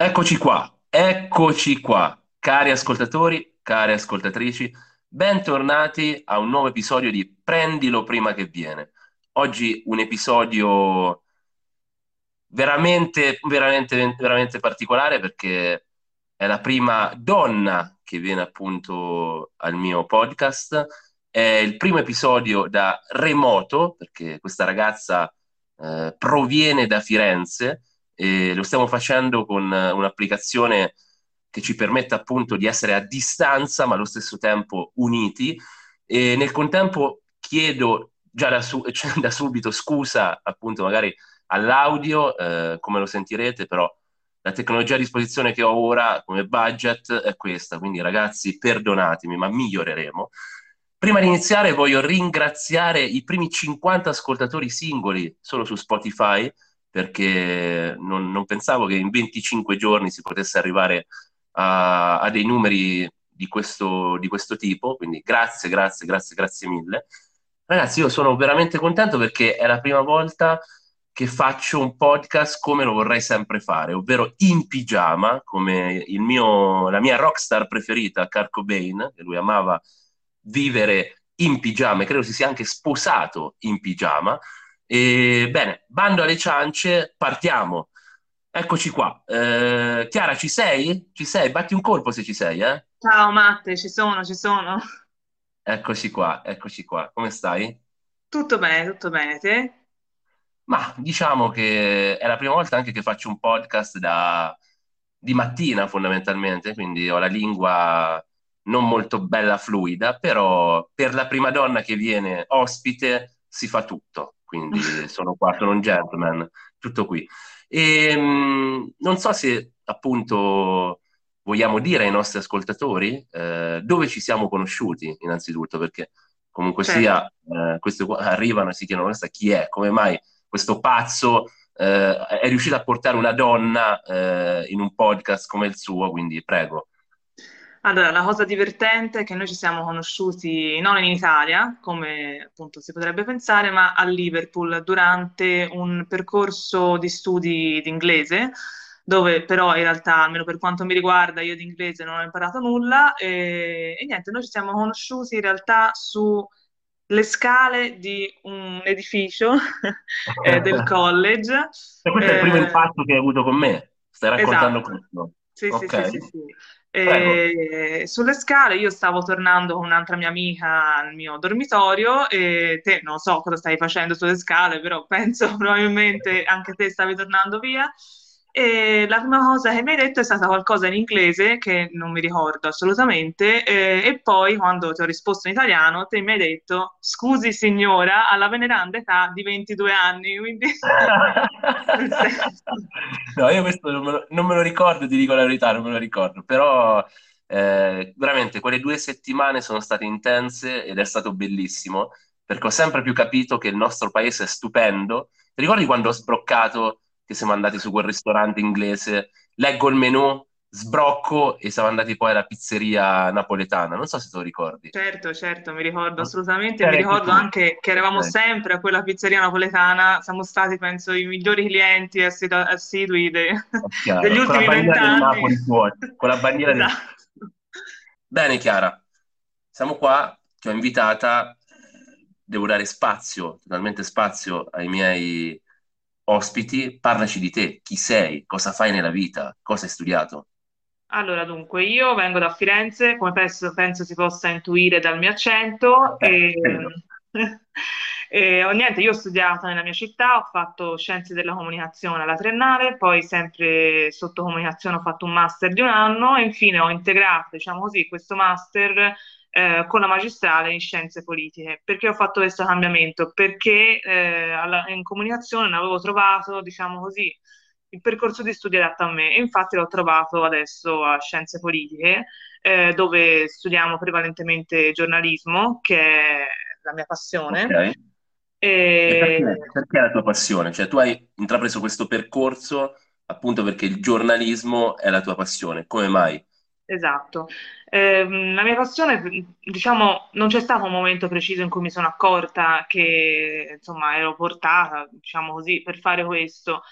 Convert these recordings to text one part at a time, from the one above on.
Eccoci qua, eccoci qua, cari ascoltatori, care ascoltatrici, bentornati a un nuovo episodio di Prendilo prima che viene. Oggi un episodio veramente, veramente, veramente particolare perché è la prima donna che viene appunto al mio podcast. È il primo episodio da remoto perché questa ragazza eh, proviene da Firenze e lo stiamo facendo con eh, un'applicazione che ci permette appunto di essere a distanza ma allo stesso tempo uniti. E nel contempo chiedo già da, su- cioè, da subito scusa appunto magari all'audio eh, come lo sentirete però la tecnologia a disposizione che ho ora come budget è questa. Quindi ragazzi perdonatemi ma miglioreremo. Prima di iniziare voglio ringraziare i primi 50 ascoltatori singoli solo su Spotify perché non, non pensavo che in 25 giorni si potesse arrivare a, a dei numeri di questo, di questo tipo, quindi grazie, grazie, grazie, grazie mille. Ragazzi, io sono veramente contento perché è la prima volta che faccio un podcast come lo vorrei sempre fare, ovvero in pigiama, come mio, la mia rockstar preferita, Kurt Cobain, che lui amava vivere in pigiama e credo si sia anche sposato in pigiama. E, bene, bando alle ciance, partiamo. Eccoci qua. Eh, Chiara, ci sei? Ci sei? Batti un colpo se ci sei, eh? Ciao Matte, ci sono, ci sono. Eccoci qua, eccoci qua. Come stai? Tutto bene, tutto bene, te? Ma diciamo che è la prima volta anche che faccio un podcast da, di mattina fondamentalmente, quindi ho la lingua non molto bella fluida, però per la prima donna che viene ospite si fa tutto, quindi sono qua, sono un gentleman, tutto qui. E, mh, non so se appunto vogliamo dire ai nostri ascoltatori eh, dove ci siamo conosciuti, innanzitutto, perché comunque Certo. sia, eh, questi qua arrivano e si chiedono chi è, come mai questo pazzo eh, è riuscito a portare una donna eh, in un podcast come il suo, quindi prego. Allora, la cosa divertente è che noi ci siamo conosciuti non in Italia, come appunto si potrebbe pensare, ma a Liverpool durante un percorso di studi di inglese, dove però in realtà, almeno per quanto mi riguarda, io di inglese non ho imparato nulla e, e niente, noi ci siamo conosciuti in realtà sulle scale di un edificio eh, del college. E questo è il primo Eh, impatto che hai avuto con me, stai raccontando esatto. questo. Sì, sì, sì, Ok, sì, sì. E sulle scale io stavo tornando con un'altra mia amica al mio dormitorio e te non so cosa stavi facendo sulle scale, però penso probabilmente anche te stavi tornando via. E la prima cosa che mi hai detto è stata qualcosa in inglese che non mi ricordo assolutamente. E, e poi, quando ti ho risposto in italiano, te mi hai detto: Scusi, signora, alla veneranda età di 22 anni. Quindi, No, io questo non me lo, non me lo ricordo, ti dico la verità, non me lo ricordo, però eh, veramente quelle due settimane sono state intense ed è stato bellissimo, perché ho sempre più capito che il nostro paese è stupendo. Ti ricordi quando ho sbroccato che siamo andati su quel ristorante inglese, leggo il menù, sbrocco e siamo andati poi alla pizzeria napoletana, non so se te lo ricordi. Certo, certo, mi ricordo assolutamente, mi C'eri anche ricordo anche che eravamo Ok. sempre a quella pizzeria napoletana, siamo stati, penso, i migliori clienti assid- assidui de- degli chiaro, la ultimi del vent'anni. Con la bandiera del... Esatto. Bene, Chiara, siamo qua, ti ho invitata, devo dare spazio, totalmente spazio ai miei ospiti. Parlaci di te, chi sei, cosa fai nella vita, cosa hai studiato. Allora, dunque, io vengo da Firenze, come penso, penso si possa intuire dal mio accento, Eh, e, e, oh, niente, io ho studiato nella mia città, ho fatto scienze della comunicazione alla triennale, poi sempre sotto comunicazione ho fatto un master di un anno e infine ho integrato, diciamo così, questo master eh, con la magistrale in scienze politiche. Perché ho fatto questo cambiamento? Perché eh, alla- in comunicazione non avevo trovato, diciamo così, il percorso di studio adatto a me. E infatti l'ho trovato adesso a Scienze Politiche, eh, dove studiamo prevalentemente giornalismo, che è la mia passione. E E perché, perché è la tua passione? Cioè, tu hai intrapreso questo percorso appunto perché il giornalismo è la tua passione. Come mai? Esatto. Ehm, la mia passione, diciamo, non c'è stato un momento preciso in cui mi sono accorta che, insomma, ero portata, diciamo così, per fare questo.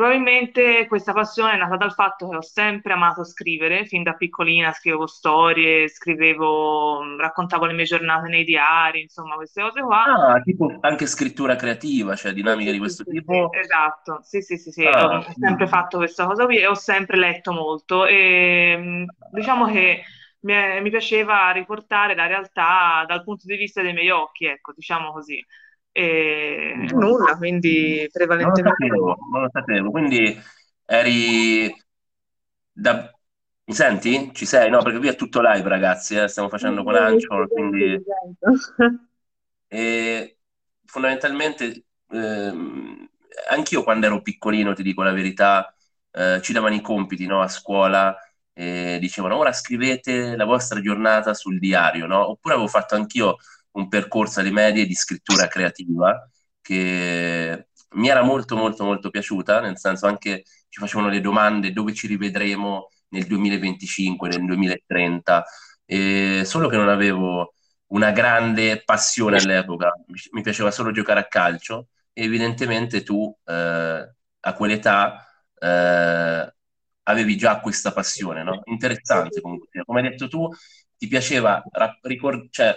Probabilmente questa passione è nata dal fatto che ho sempre amato scrivere, fin da piccolina scrivevo storie, scrivevo, raccontavo le mie giornate nei diari, insomma, queste cose qua. Ah, tipo anche scrittura creativa, cioè dinamiche Sì, di questo sì, tipo. sì, esatto, sì, sì, sì, sì, Ah, ho sempre fatto questa cosa qui e ho sempre letto molto e diciamo che mi, mi piaceva riportare la realtà dal punto di vista dei miei occhi, ecco, diciamo così. E nulla, quindi non lo prevalentemente sapevo, non lo sapevo. Quindi eri da... Mi senti? Ci sei? No, perché qui è tutto live, ragazzi, eh, Stiamo facendo con Anchor, quindi... E fondamentalmente, ehm, anch'io quando ero piccolino, ti dico la verità, eh, ci davano i compiti, no, a scuola e dicevano ora scrivete la vostra giornata sul diario, no? Oppure avevo fatto anch'io un percorso alle medie di scrittura creativa che mi era molto molto molto piaciuta, nel senso anche ci facevano le domande dove ci rivedremo nel 2025, nel 2030, e solo che non avevo una grande passione all'epoca, mi piaceva solo giocare a calcio e evidentemente tu eh, a quell'età eh, avevi già questa passione, no? Interessante comunque. Come hai detto tu, ti piaceva ra- ricor- cioè,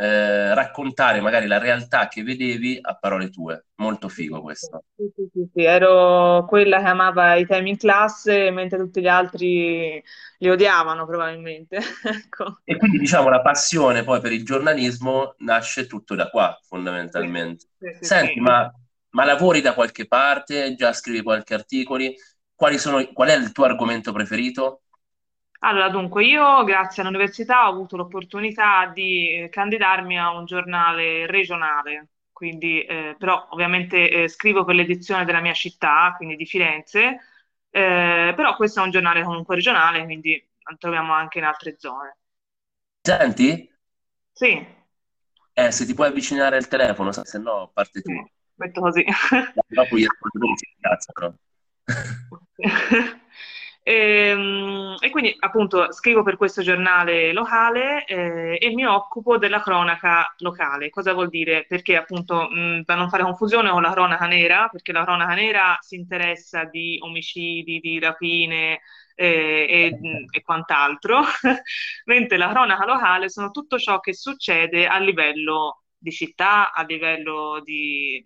eh, raccontare magari la realtà che vedevi a parole tue. Molto figo questo. Sì, sì, sì, sì, ero quella che amava i temi in classe, mentre tutti gli altri li odiavano probabilmente. Ecco. E quindi diciamo la passione poi per il giornalismo nasce tutto da qua, fondamentalmente. Senti, ma, ma lavori da qualche parte? Già scrivi qualche articolo? Quali sono, qual è il tuo argomento preferito? Allora, dunque, io grazie all'università ho avuto l'opportunità di eh, candidarmi a un giornale regionale, quindi, eh, però ovviamente eh, scrivo per l'edizione della mia città, quindi di Firenze, eh, però questo è un giornale comunque regionale, quindi lo troviamo anche in altre zone. Senti? Sì, Eh, se ti puoi avvicinare al telefono, se no parte sì, tu. metto così. Dopo gli ascoltatori si incazzano. Ehm, E, quindi appunto scrivo per questo giornale locale eh, e mi occupo della cronaca locale. Cosa vuol dire? Perché appunto mh, per non fare confusione con la cronaca nera, perché la cronaca nera si interessa di omicidi, di rapine eh, e, mh, e quant'altro, mentre la cronaca locale sono tutto ciò che succede a livello di città, a livello di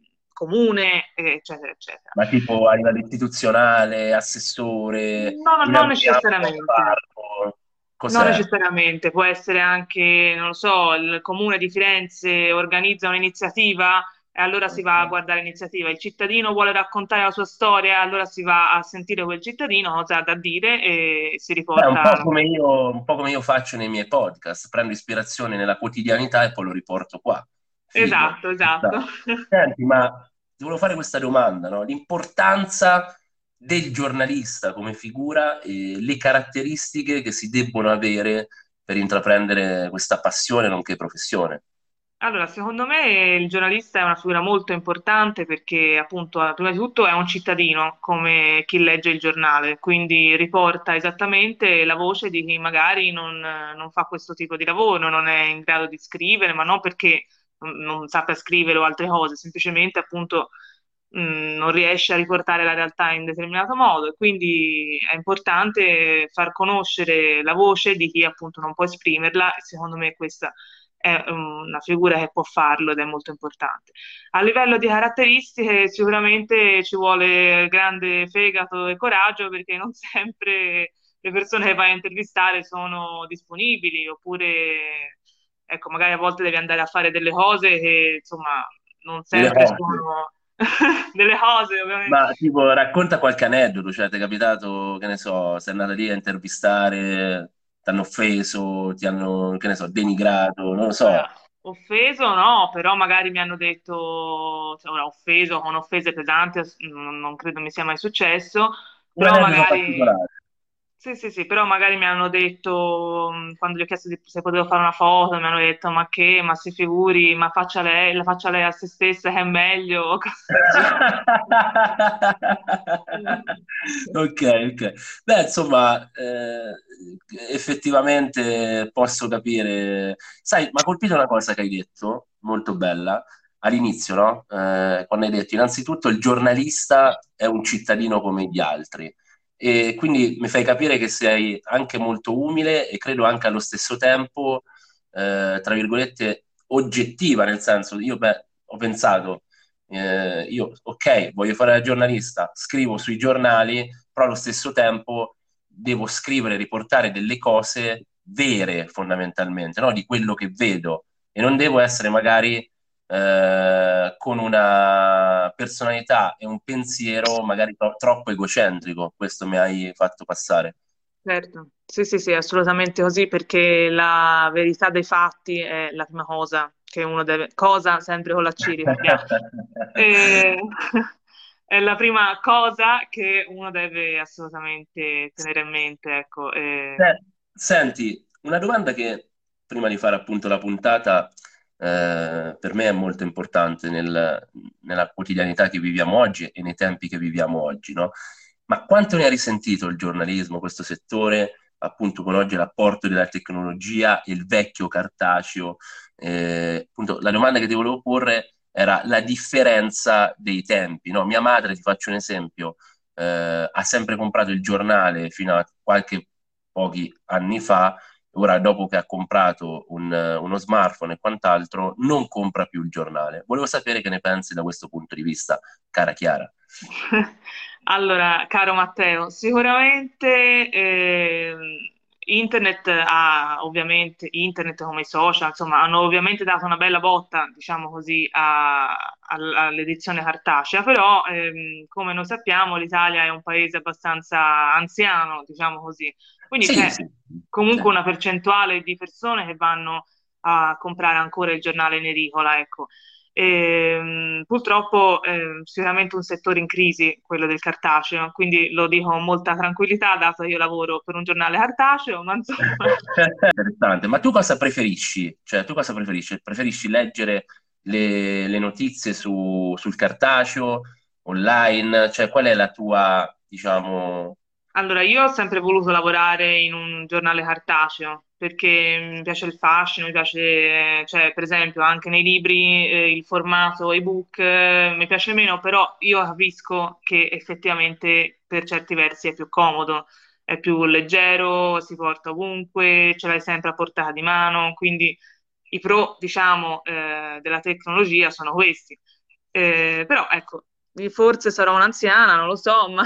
comune, eccetera, eccetera. Ma tipo a livello istituzionale, assessore, No, no, non necessariamente. parco, Non cos'è? necessariamente, può essere anche, non lo so, il comune di Firenze organizza un'iniziativa e allora si va a guardare l'iniziativa. Il cittadino vuole raccontare la sua storia, allora si va a sentire quel cittadino, cosa ha da dire e si Beh, un po' riporta. come io, un po' come io faccio nei miei podcast, prendo ispirazione nella quotidianità e poi lo riporto qua. Figo. Esatto, esatto. Senti, ma ti volevo fare questa domanda, no? L'importanza del giornalista come figura e le caratteristiche che si debbono avere per intraprendere questa passione nonché professione. Allora, secondo me il giornalista è una figura molto importante perché appunto, prima di tutto è un cittadino, come chi legge il giornale, quindi riporta esattamente la voce di chi magari non, non fa questo tipo di lavoro, non è in grado di scrivere, ma non perché non, sappia scrivere o altre cose, semplicemente appunto mh, non riesce a riportare la realtà in determinato modo e quindi è importante far conoscere la voce di chi appunto non può esprimerla e secondo me questa è um, una figura che può farlo ed è molto importante. A livello di caratteristiche sicuramente ci vuole grande fegato e coraggio perché non sempre le persone che vai a intervistare sono disponibili oppure ecco, magari a volte devi andare a fare delle cose che insomma non sempre sono delle cose, ovviamente. Ma tipo, racconta qualche aneddoto, cioè ti è capitato, che ne so, sei andata lì a intervistare, ti hanno offeso, ti hanno, che ne so, denigrato, non lo so. Allora, offeso no, però magari mi hanno detto, cioè, ora, offeso con offese pesanti, non, non credo mi sia mai successo, però magari, particolare. Sì, sì, sì, però magari mi hanno detto, mh, quando gli ho chiesto se potevo fare una foto, mi hanno detto, ma che, ma si figuri, ma faccia lei, la faccia lei a se stessa che è meglio. Ok, ok. Beh, insomma, eh, effettivamente posso capire. Sai, mi ha colpito una cosa che hai detto, molto bella. all'inizio, no? Eh, quando hai detto, innanzitutto il giornalista è un cittadino come gli altri. E quindi mi fai capire che sei anche molto umile e credo anche allo stesso tempo, eh, tra virgolette, oggettiva, nel senso, io beh, ho pensato, eh, io ok, voglio fare la giornalista, scrivo sui giornali, però allo stesso tempo devo scrivere, riportare delle cose vere fondamentalmente, no? di quello che vedo e non devo essere magari eh, con una personalità e un pensiero magari tro- troppo egocentrico, questo mi hai fatto passare. Certo, sì, sì, sì, assolutamente così, perché la verità dei fatti è la prima cosa che uno deve, cosa sempre con la C, e, è la prima cosa che uno deve assolutamente tenere in mente, ecco. E... Senti, una domanda che prima di fare appunto la puntata eh, per me è molto importante nel, nella quotidianità che viviamo oggi e nei tempi che viviamo oggi, no? Ma quanto ne ha risentito il giornalismo, questo settore, appunto con oggi l'apporto della tecnologia e il vecchio cartaceo? Eh, appunto, la domanda che ti volevo porre era la differenza dei tempi. No? Mia madre, ti faccio un esempio, eh, ha sempre comprato il giornale fino a qualche pochi anni fa, ora dopo che ha comprato un, uno smartphone e quant'altro, non compra più il giornale. Volevo sapere che ne pensi da questo punto di vista, cara Chiara. Allora, caro Matteo, sicuramente eh, internet ha ovviamente, internet come i social, insomma, hanno ovviamente dato una bella botta, diciamo così, a, a, all'edizione cartacea, però ehm, come noi sappiamo l'Italia è un paese abbastanza anziano, diciamo così, quindi sì, c'è sì, comunque una percentuale di persone che vanno a comprare ancora il giornale in edicola, ecco. E, ehm, purtroppo eh, sicuramente un settore in crisi, quello del cartaceo, quindi lo dico con molta tranquillità, dato che io lavoro per un giornale cartaceo, ma insomma... Interessante, ma tu cosa preferisci? Cioè, tu cosa preferisci? Preferisci leggere le, le notizie su, sul cartaceo, online? Cioè, qual è la tua, diciamo... Allora, io ho sempre voluto lavorare in un giornale cartaceo, perché mi piace il fascino, mi piace, cioè, per esempio, anche nei libri eh, il formato ebook eh, mi piace meno, però io capisco che effettivamente per certi versi è più comodo, è più leggero, si porta ovunque, ce l'hai sempre a portata di mano, quindi i pro, diciamo, eh, della tecnologia sono questi. Eh, però ecco, forse sarò un'anziana, non lo so, ma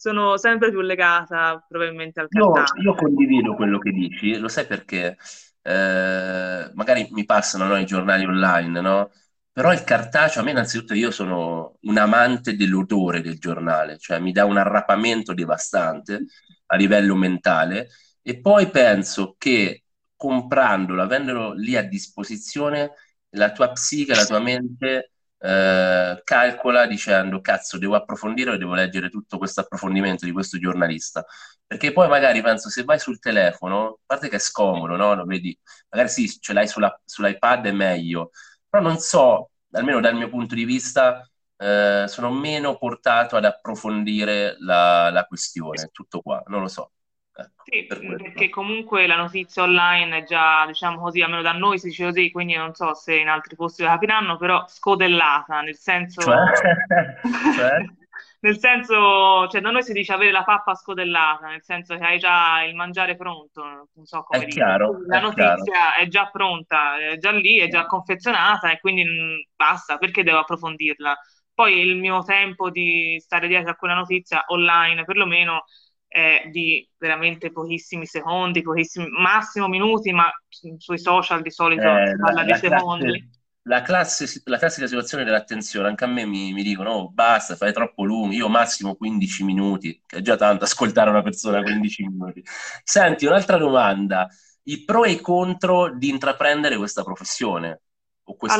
sono sempre più legata probabilmente al cartaceo. Io, io condivido quello che dici, lo sai perché? Eh, magari mi passano no, i giornali online, no? Però il cartaceo, a me innanzitutto io sono un amante dell'odore del giornale, cioè mi dà un arrapamento devastante a livello mentale e poi penso che comprandolo, avendolo lì a disposizione, la tua psiche, la tua mente eh, calcola dicendo cazzo devo approfondire o devo leggere tutto questo approfondimento di questo giornalista perché poi magari penso se vai sul telefono a parte che è scomodo no? lo vedi magari sì ce l'hai sulla, sull'iPad è meglio però non so almeno dal mio punto di vista eh, sono meno portato ad approfondire la, la questione tutto qua non lo so Ecco, sì, per perché comunque la notizia online è già, diciamo così, almeno da noi si dice così, quindi non so se in altri posti lo capiranno, però scodellata, nel senso... Cioè? cioè? nel senso, cioè da noi si dice avere la pappa scodellata, nel senso che hai già il mangiare pronto, non so come è dire. Chiaro, la è notizia chiaro. è già pronta, è già lì, è già confezionata e quindi mh, basta, perché devo approfondirla? Poi il mio tempo di stare dietro a quella notizia online, perlomeno è di veramente pochissimi secondi, pochissimi, massimo minuti, ma sui social di solito eh, si parla di secondi. Classe, la, classe, la classica situazione dell'attenzione, anche a me mi, mi dicono oh, basta, fai troppo lungo, io massimo 15 minuti, che è già tanto ascoltare una persona 15 minuti. Senti, un'altra domanda, i pro e i contro di intraprendere questa professione?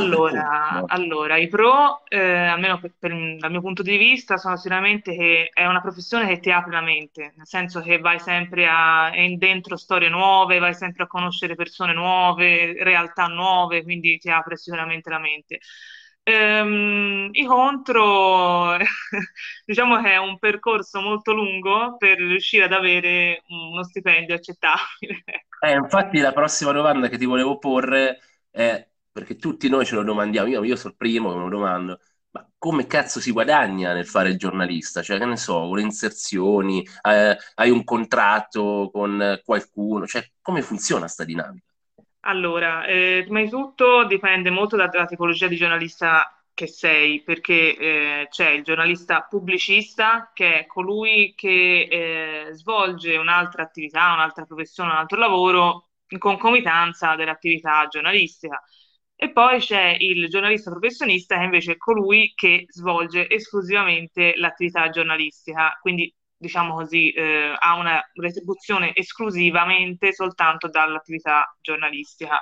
Allora, allora, i pro, eh, almeno per, per, dal mio punto di vista, sono sicuramente che è una professione che ti apre la mente, nel senso che vai sempre a, dentro storie nuove, vai sempre a conoscere persone nuove, realtà nuove, quindi ti apre sicuramente la mente. Ehm, I contro, diciamo che è un percorso molto lungo per riuscire ad avere uno stipendio accettabile. Ecco. Eh, infatti la prossima domanda che ti volevo porre è perché tutti noi ce lo domandiamo, io, io sono il primo che me lo domando, ma come cazzo si guadagna nel fare il giornalista? Cioè, che ne so, le inserzioni, eh, hai un contratto con qualcuno, cioè, come funziona sta dinamica? Allora, eh, prima di tutto dipende molto da- dalla tipologia di giornalista che sei, perché eh, c'è il giornalista pubblicista che è colui che eh, svolge un'altra attività, un'altra professione, un altro lavoro in concomitanza dell'attività giornalistica. E poi c'è il giornalista professionista che invece è colui che svolge esclusivamente l'attività giornalistica, quindi diciamo così, eh, ha una retribuzione esclusivamente soltanto dall'attività giornalistica.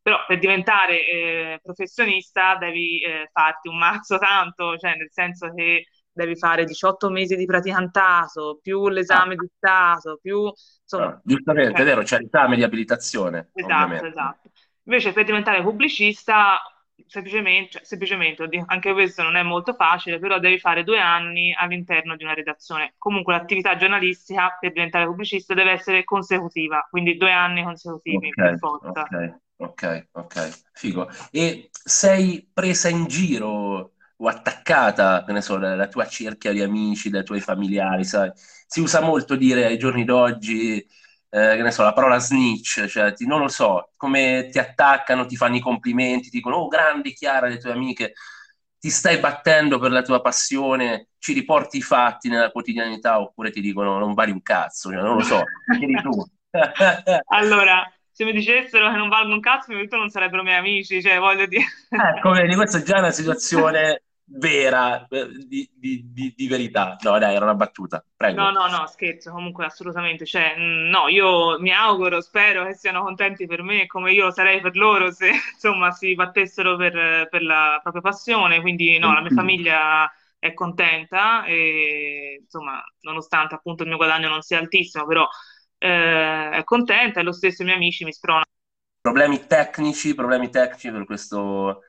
Però per diventare eh, professionista devi eh, farti un mazzo tanto, cioè nel senso che devi fare 18 mesi di praticantato, più l'esame ah. di Stato, più... Insomma, ah, giustamente, cioè, è vero, c'è l'esame di abilitazione. Esatto, ovviamente. esatto. Invece per diventare pubblicista semplicemente, cioè, semplicemente, anche questo non è molto facile, però devi fare due anni all'interno di una redazione. Comunque l'attività giornalistica per diventare pubblicista deve essere consecutiva, quindi due anni consecutivi okay, per forza. Ok, ok, ok, figo. E sei presa in giro o attaccata, che ne so, dalla tua cerchia di amici, dai tuoi familiari, sai? Si usa molto dire ai giorni d'oggi eh, che ne so, la parola snitch, cioè ti, non lo so, come ti attaccano, ti fanno i complimenti, ti dicono, oh grande Chiara, le tue amiche, ti stai battendo per la tua passione, ci riporti i fatti nella quotidianità, oppure ti dicono non vali un cazzo, cioè, non lo so, chiedi tu. allora, se mi dicessero che non valgo un cazzo, di tutto non sarebbero miei amici, cioè voglio dire... Ecco, vedi, questa è già una situazione vera eh, di, di, di, di, verità. No, dai, era una battuta. Prego. No, no, no, scherzo, comunque assolutamente. Cioè, mm, no, io mi auguro, spero che siano contenti per me come io sarei per loro se insomma si battessero per, per la propria passione. Quindi, no, la mia famiglia è contenta e insomma, nonostante appunto il mio guadagno non sia altissimo, però eh, è contenta e lo stesso i miei amici mi spronano. Problemi tecnici, problemi tecnici per questo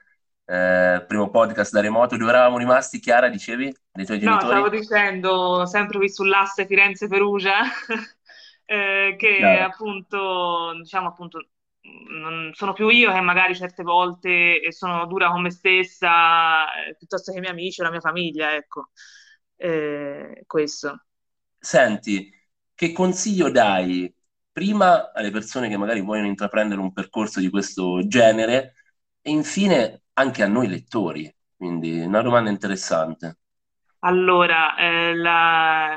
eh, primo podcast da remoto, dove eravamo rimasti, Chiara, dicevi, dei tuoi genitori? No, stavo dicendo, sempre qui sull'asse Firenze-Perugia, eh, che Chiaro. appunto, diciamo appunto, non sono più io che magari certe volte sono dura con me stessa, eh, piuttosto che i miei amici o la mia famiglia, ecco, eh, questo. Senti, che consiglio dai prima alle persone che magari vogliono intraprendere un percorso di questo genere e infine anche a noi lettori? Quindi una domanda interessante. Allora, eh, la...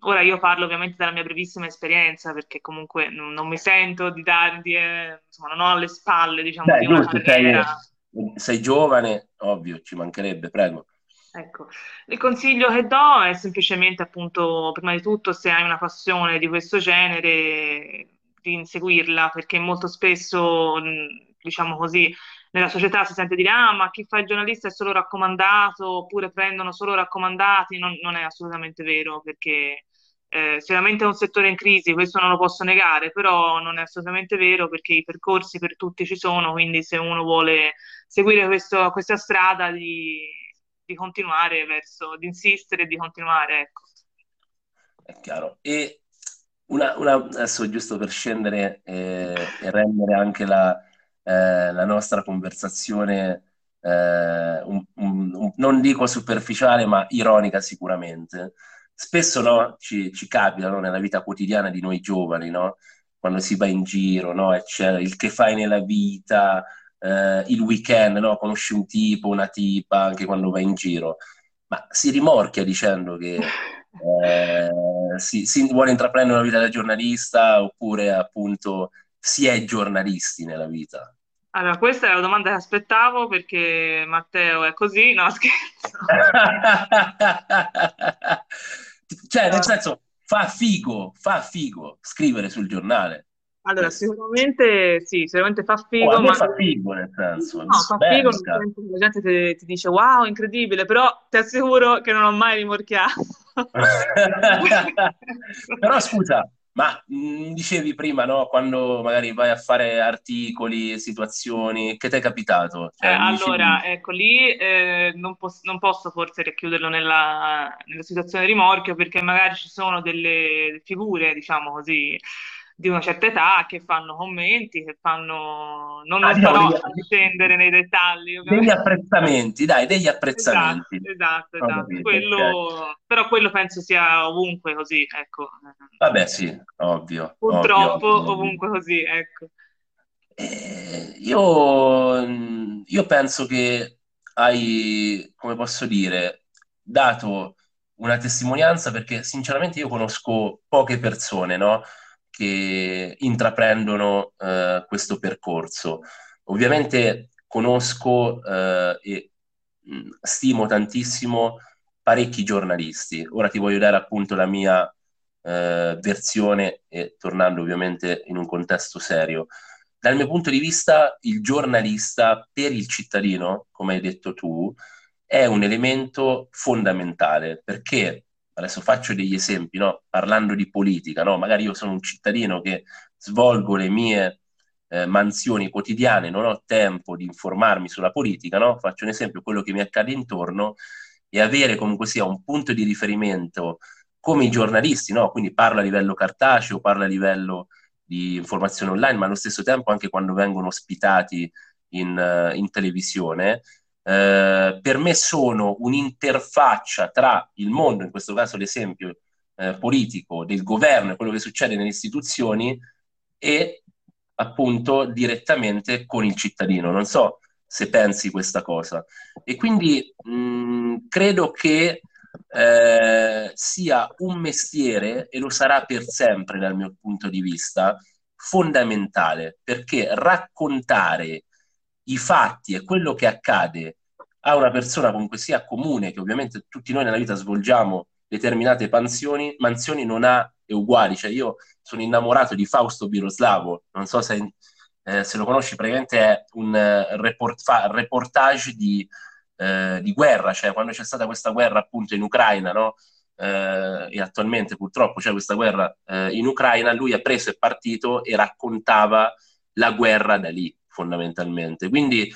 ora io parlo ovviamente dalla mia brevissima esperienza perché comunque non, non mi sento di darvi, eh, insomma, non ho alle spalle, diciamo, Beh, di una giusto, carriera. Sei, sei giovane, ovvio, ci mancherebbe, prego. Ecco, il consiglio che do è semplicemente appunto, prima di tutto, se hai una passione di questo genere, di inseguirla, perché molto spesso, diciamo così, nella società si sente dire ah ma chi fa il giornalista è solo raccomandato oppure prendono solo raccomandati, non, non è assolutamente vero perché eh, sicuramente è un settore in crisi, questo non lo posso negare, però non è assolutamente vero perché i percorsi per tutti ci sono, quindi se uno vuole seguire questo, questa strada di, di continuare verso, di insistere e di continuare, ecco. È chiaro. E una, una, adesso giusto per scendere eh, e rendere anche la, eh, la nostra conversazione, eh, un, un, non dico superficiale, ma ironica sicuramente. Spesso no, ci, ci capita no, nella vita quotidiana di noi giovani, no? quando si va in giro, no? il che fai nella vita, eh, il weekend, no? conosci un tipo, una tipa, anche quando vai in giro, ma si rimorchia dicendo che eh, si, si, vuole intraprendere una vita da giornalista oppure appunto si è giornalisti nella vita. Allora, questa è la domanda che aspettavo perché Matteo è così, no scherzo. cioè, nel senso, fa figo, fa figo scrivere sul giornale. Allora, sicuramente sì, sicuramente fa figo. Oh, ma fa figo nel senso. No, fa figo nel senso la gente ti, ti, dice wow, incredibile, però ti assicuro che non ho mai rimorchiato. però scusa, ma mh, mm, dicevi prima, no? Quando magari vai a fare articoli, situazioni, che ti è capitato? Cioè, eh, allora, dicevi... ecco, lì eh, non, pos- non, posso forse racchiuderlo nella, nella, situazione rimorchio perché magari ci sono delle figure, diciamo così, di una certa età che fanno commenti, che fanno... Non, ah, starò a scendere nei dettagli. Ovviamente. Degli apprezzamenti, dai, degli apprezzamenti. Esatto, esatto. esatto. Quello, okay. Però quello penso sia ovunque così, ecco. Vabbè sì, ovvio. Purtroppo ovvio, ovunque così, ecco. Eh, io, io penso che hai, come posso dire, dato una testimonianza perché sinceramente io conosco poche persone, no? Che intraprendono eh, questo percorso. Ovviamente conosco eh, e mh, stimo tantissimo parecchi giornalisti. Ora ti voglio dare appunto la mia eh, versione e tornando ovviamente in un contesto serio. Dal mio punto di vista, il giornalista per il cittadino, come hai detto tu, è un elemento fondamentale perché adesso faccio degli esempi, no? parlando di politica, no? magari io sono un cittadino che svolgo le mie eh, mansioni quotidiane, non ho tempo di informarmi sulla politica, no? faccio un esempio, quello che mi accade intorno e avere comunque sia un punto di riferimento come i giornalisti, no? quindi parlo a livello cartaceo, parlo a livello di informazione online, ma allo stesso tempo anche quando vengono ospitati in, uh, in televisione, eh, per me sono un'interfaccia tra il mondo, in questo caso l'esempio eh, politico del governo e quello che succede nelle istituzioni e appunto direttamente con il cittadino. Non so se pensi questa cosa. E quindi mh, credo che eh, sia un mestiere, e lo sarà per sempre dal mio punto di vista, fondamentale, perché raccontare i fatti e quello che accade a una persona comunque sia comune, che ovviamente tutti noi nella vita svolgiamo determinate pansioni, mansioni non ha e uguali. Cioè io sono innamorato di Fausto Biroslavo, non so se, eh, se lo conosci, praticamente è un uh, report, fa, reportage di, uh, di, guerra, cioè quando c'è stata questa guerra appunto in Ucraina, no? Uh, e attualmente purtroppo c'è questa guerra in Ucraina, lui ha preso e partito e raccontava la guerra da lì fondamentalmente. Quindi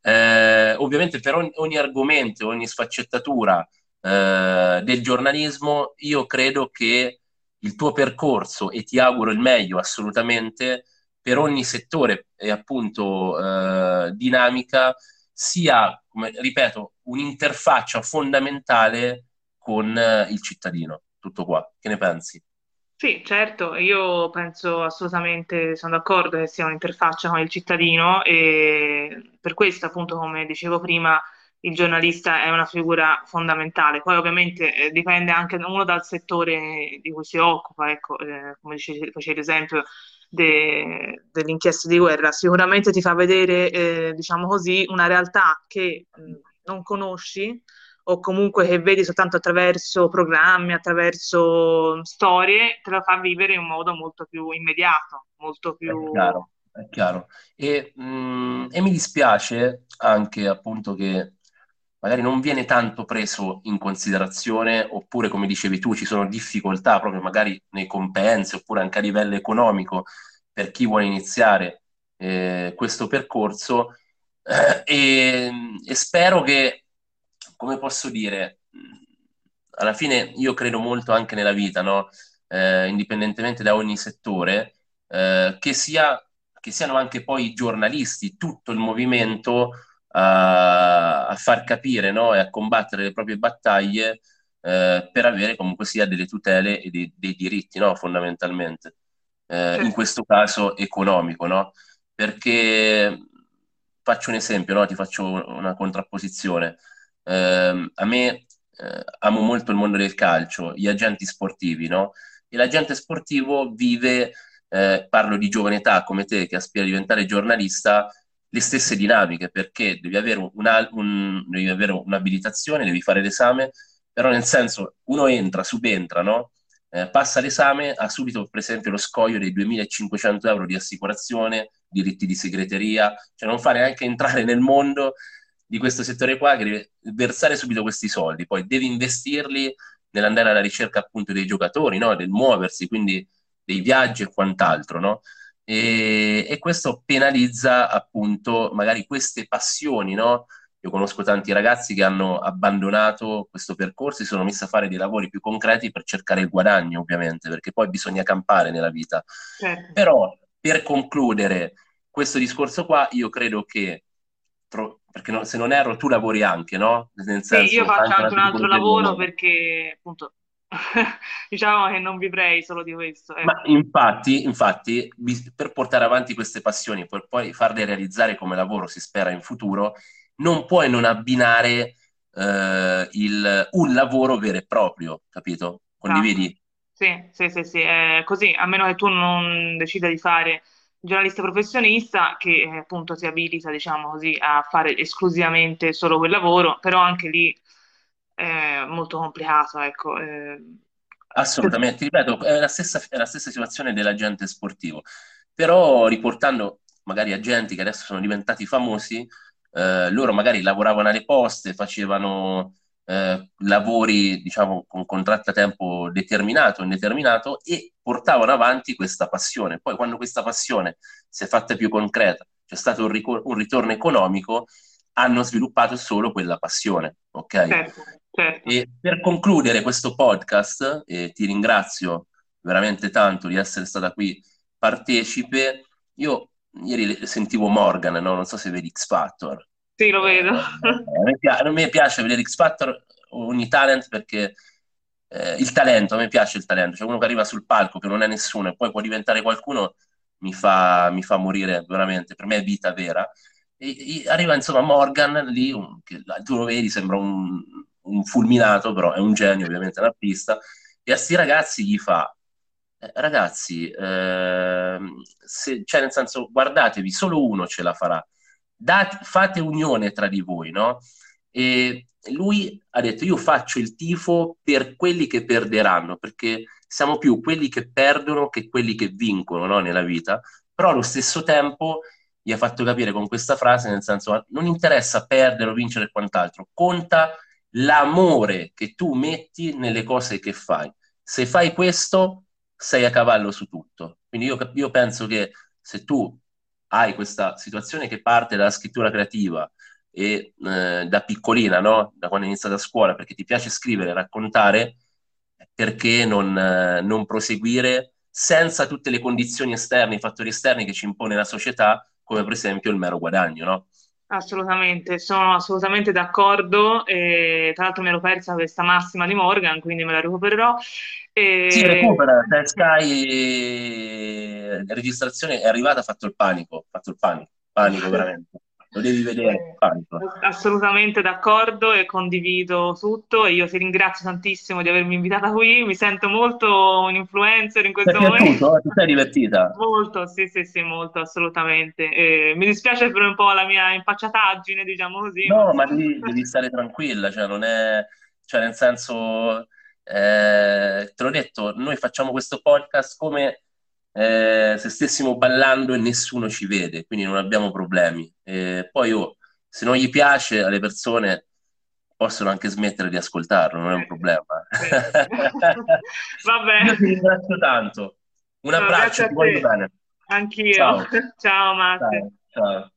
eh, ovviamente per ogni, ogni, argomento, ogni sfaccettatura eh, del giornalismo, io credo che il tuo percorso, e ti auguro il meglio assolutamente, per ogni settore e appunto eh, dinamica, sia, come, ripeto, un'interfaccia fondamentale con eh, il cittadino. Tutto qua. Che ne pensi? Sì, certo, io penso assolutamente, sono d'accordo che sia un'interfaccia con il cittadino e per questo, appunto, come dicevo prima, il giornalista è una figura fondamentale. Poi ovviamente eh, dipende anche uno dal settore di cui si occupa, ecco, eh, come dicevi, facevi l'esempio de, dell'inchiesta di guerra, sicuramente ti fa vedere, eh, diciamo così, una realtà che mh, non conosci o comunque che vedi soltanto attraverso programmi, attraverso storie, te la fa vivere in un modo molto più immediato, molto più... È chiaro, è chiaro. E, mh, mm, e mi dispiace anche appunto che magari non viene tanto preso in considerazione, oppure come dicevi tu, ci sono difficoltà proprio magari nei compensi, oppure anche a livello economico per chi vuole iniziare eh, questo percorso. Eh, e, e spero che come posso dire, alla fine io credo molto anche nella vita, no? eh, indipendentemente da ogni settore, eh, che, sia, che siano anche poi i giornalisti, tutto il movimento a, a far capire no? e a combattere le proprie battaglie eh, per avere comunque sia delle tutele e dei, dei diritti, no? fondamentalmente. Eh, in questo caso economico, no? Perché faccio un esempio, no? Ti faccio una contrapposizione eh, a me eh, amo molto il mondo del calcio, gli agenti sportivi, no? E l'agente sportivo vive, eh, parlo di giovane età come te che aspira a diventare giornalista, le stesse dinamiche perché devi avere, una, un, devi avere un'abilitazione, devi fare l'esame, però nel senso uno entra, subentra, no? Eh, passa l'esame, ha subito per esempio lo scoglio dei 2500 euro di assicurazione, diritti di segreteria, cioè non fare neanche entrare nel mondo di questo settore qua che deve versare subito questi soldi, poi devi investirli nell'andare alla ricerca appunto dei giocatori, no? del muoversi, quindi dei viaggi e quant'altro, no? E, e questo penalizza appunto magari queste passioni, no? io conosco tanti ragazzi che hanno abbandonato questo percorso e si sono messi a fare dei lavori più concreti per cercare il guadagno, ovviamente, perché poi bisogna campare nella vita. Certo. Però, per concludere questo discorso qua, io credo che, perché no, se non erro, tu lavori anche, no? Nel senso, sì, io faccio anche un altro lavoro perché, appunto, diciamo che non vivrei solo di questo. Eh. Ma infatti, infatti, per portare avanti queste passioni, per poi farle realizzare come lavoro, si spera in futuro, non puoi non abbinare eh, il, un lavoro vero e proprio, capito? Condividi? Sì, sì, sì, sì, è così, a meno che tu non decida di fare giornalista professionista che eh, appunto si abilita, diciamo così, a fare esclusivamente solo quel lavoro, però anche lì è molto complicato, ecco. Eh. Assolutamente, ripeto, è la, stessa, è la stessa situazione dell'agente sportivo, però riportando magari agenti che adesso sono diventati famosi, eh, loro magari lavoravano alle poste, facevano eh, lavori, diciamo, con contratti a tempo determinato o indeterminato e portavano avanti questa passione. Poi quando questa passione si è fatta più concreta, c'è stato un, ricor- un ritorno economico, hanno sviluppato solo quella passione, ok? Certo, certo. E per concludere questo podcast, e ti ringrazio veramente tanto di essere stata qui partecipe, io ieri sentivo Morgan, no? non so se vedi X Factor. Sì, lo vedo. Eh, a, me piace, a, me piace, vedere X Factor ogni talent perché eh, il talento, a me piace il talento, cioè uno che arriva sul palco che non è nessuno e poi può diventare qualcuno mi fa, mi fa morire veramente, per me è vita vera. E, e arriva insomma Morgan lì, un, che tu lo vedi, sembra un, un fulminato, però è un genio ovviamente un artista, e a sti ragazzi gli fa, eh, ragazzi, eh, se, cioè nel senso, guardatevi, solo uno ce la farà. Date, fate unione tra di voi, no? E lui ha detto: Io faccio il tifo per quelli che perderanno, perché siamo più quelli che perdono che quelli che vincono no? nella vita. Però allo stesso tempo gli ha fatto capire con questa frase, nel senso, non interessa perdere o vincere quant'altro, conta l'amore che tu metti nelle cose che fai. Se fai questo, sei a cavallo su tutto. Quindi io, io penso che se tu hai questa situazione che parte dalla scrittura creativa e eh, da piccolina, no? da quando hai iniziato a scuola, perché ti piace scrivere, raccontare, perché non, eh, non proseguire senza tutte le condizioni esterne, i fattori esterni che ci impone la società, come per esempio il mero guadagno, no? Assolutamente, sono assolutamente d'accordo. E, tra l'altro mi ero persa questa massima di Morgan, quindi me la recupererò. E... Si recupera, Sky registrazione è arrivata, ha fatto il panico, ha fatto il panico, panico veramente lo devi vedere. Tanto. Assolutamente d'accordo e condivido tutto e io ti ringrazio tantissimo di avermi invitata qui, mi sento molto un influencer in questo momento. Ti sei divertita? Molto, sì, sì, sì, molto, assolutamente. E mi dispiace per un po' la mia impacciataggine, diciamo così. No, ma devi, devi stare tranquilla, cioè non è... cioè nel senso... Eh, te l'ho detto, noi facciamo questo podcast come eh, se stessimo ballando e nessuno ci vede, quindi non abbiamo problemi. E poi oh, se non gli piace alle persone possono anche smettere di ascoltarlo, non è un problema. Va bene. Io ti ringrazio tanto. Un abbraccio, ti voglio bene. Anch'io. Ciao, Ciao Matte. Ciao. Ciao.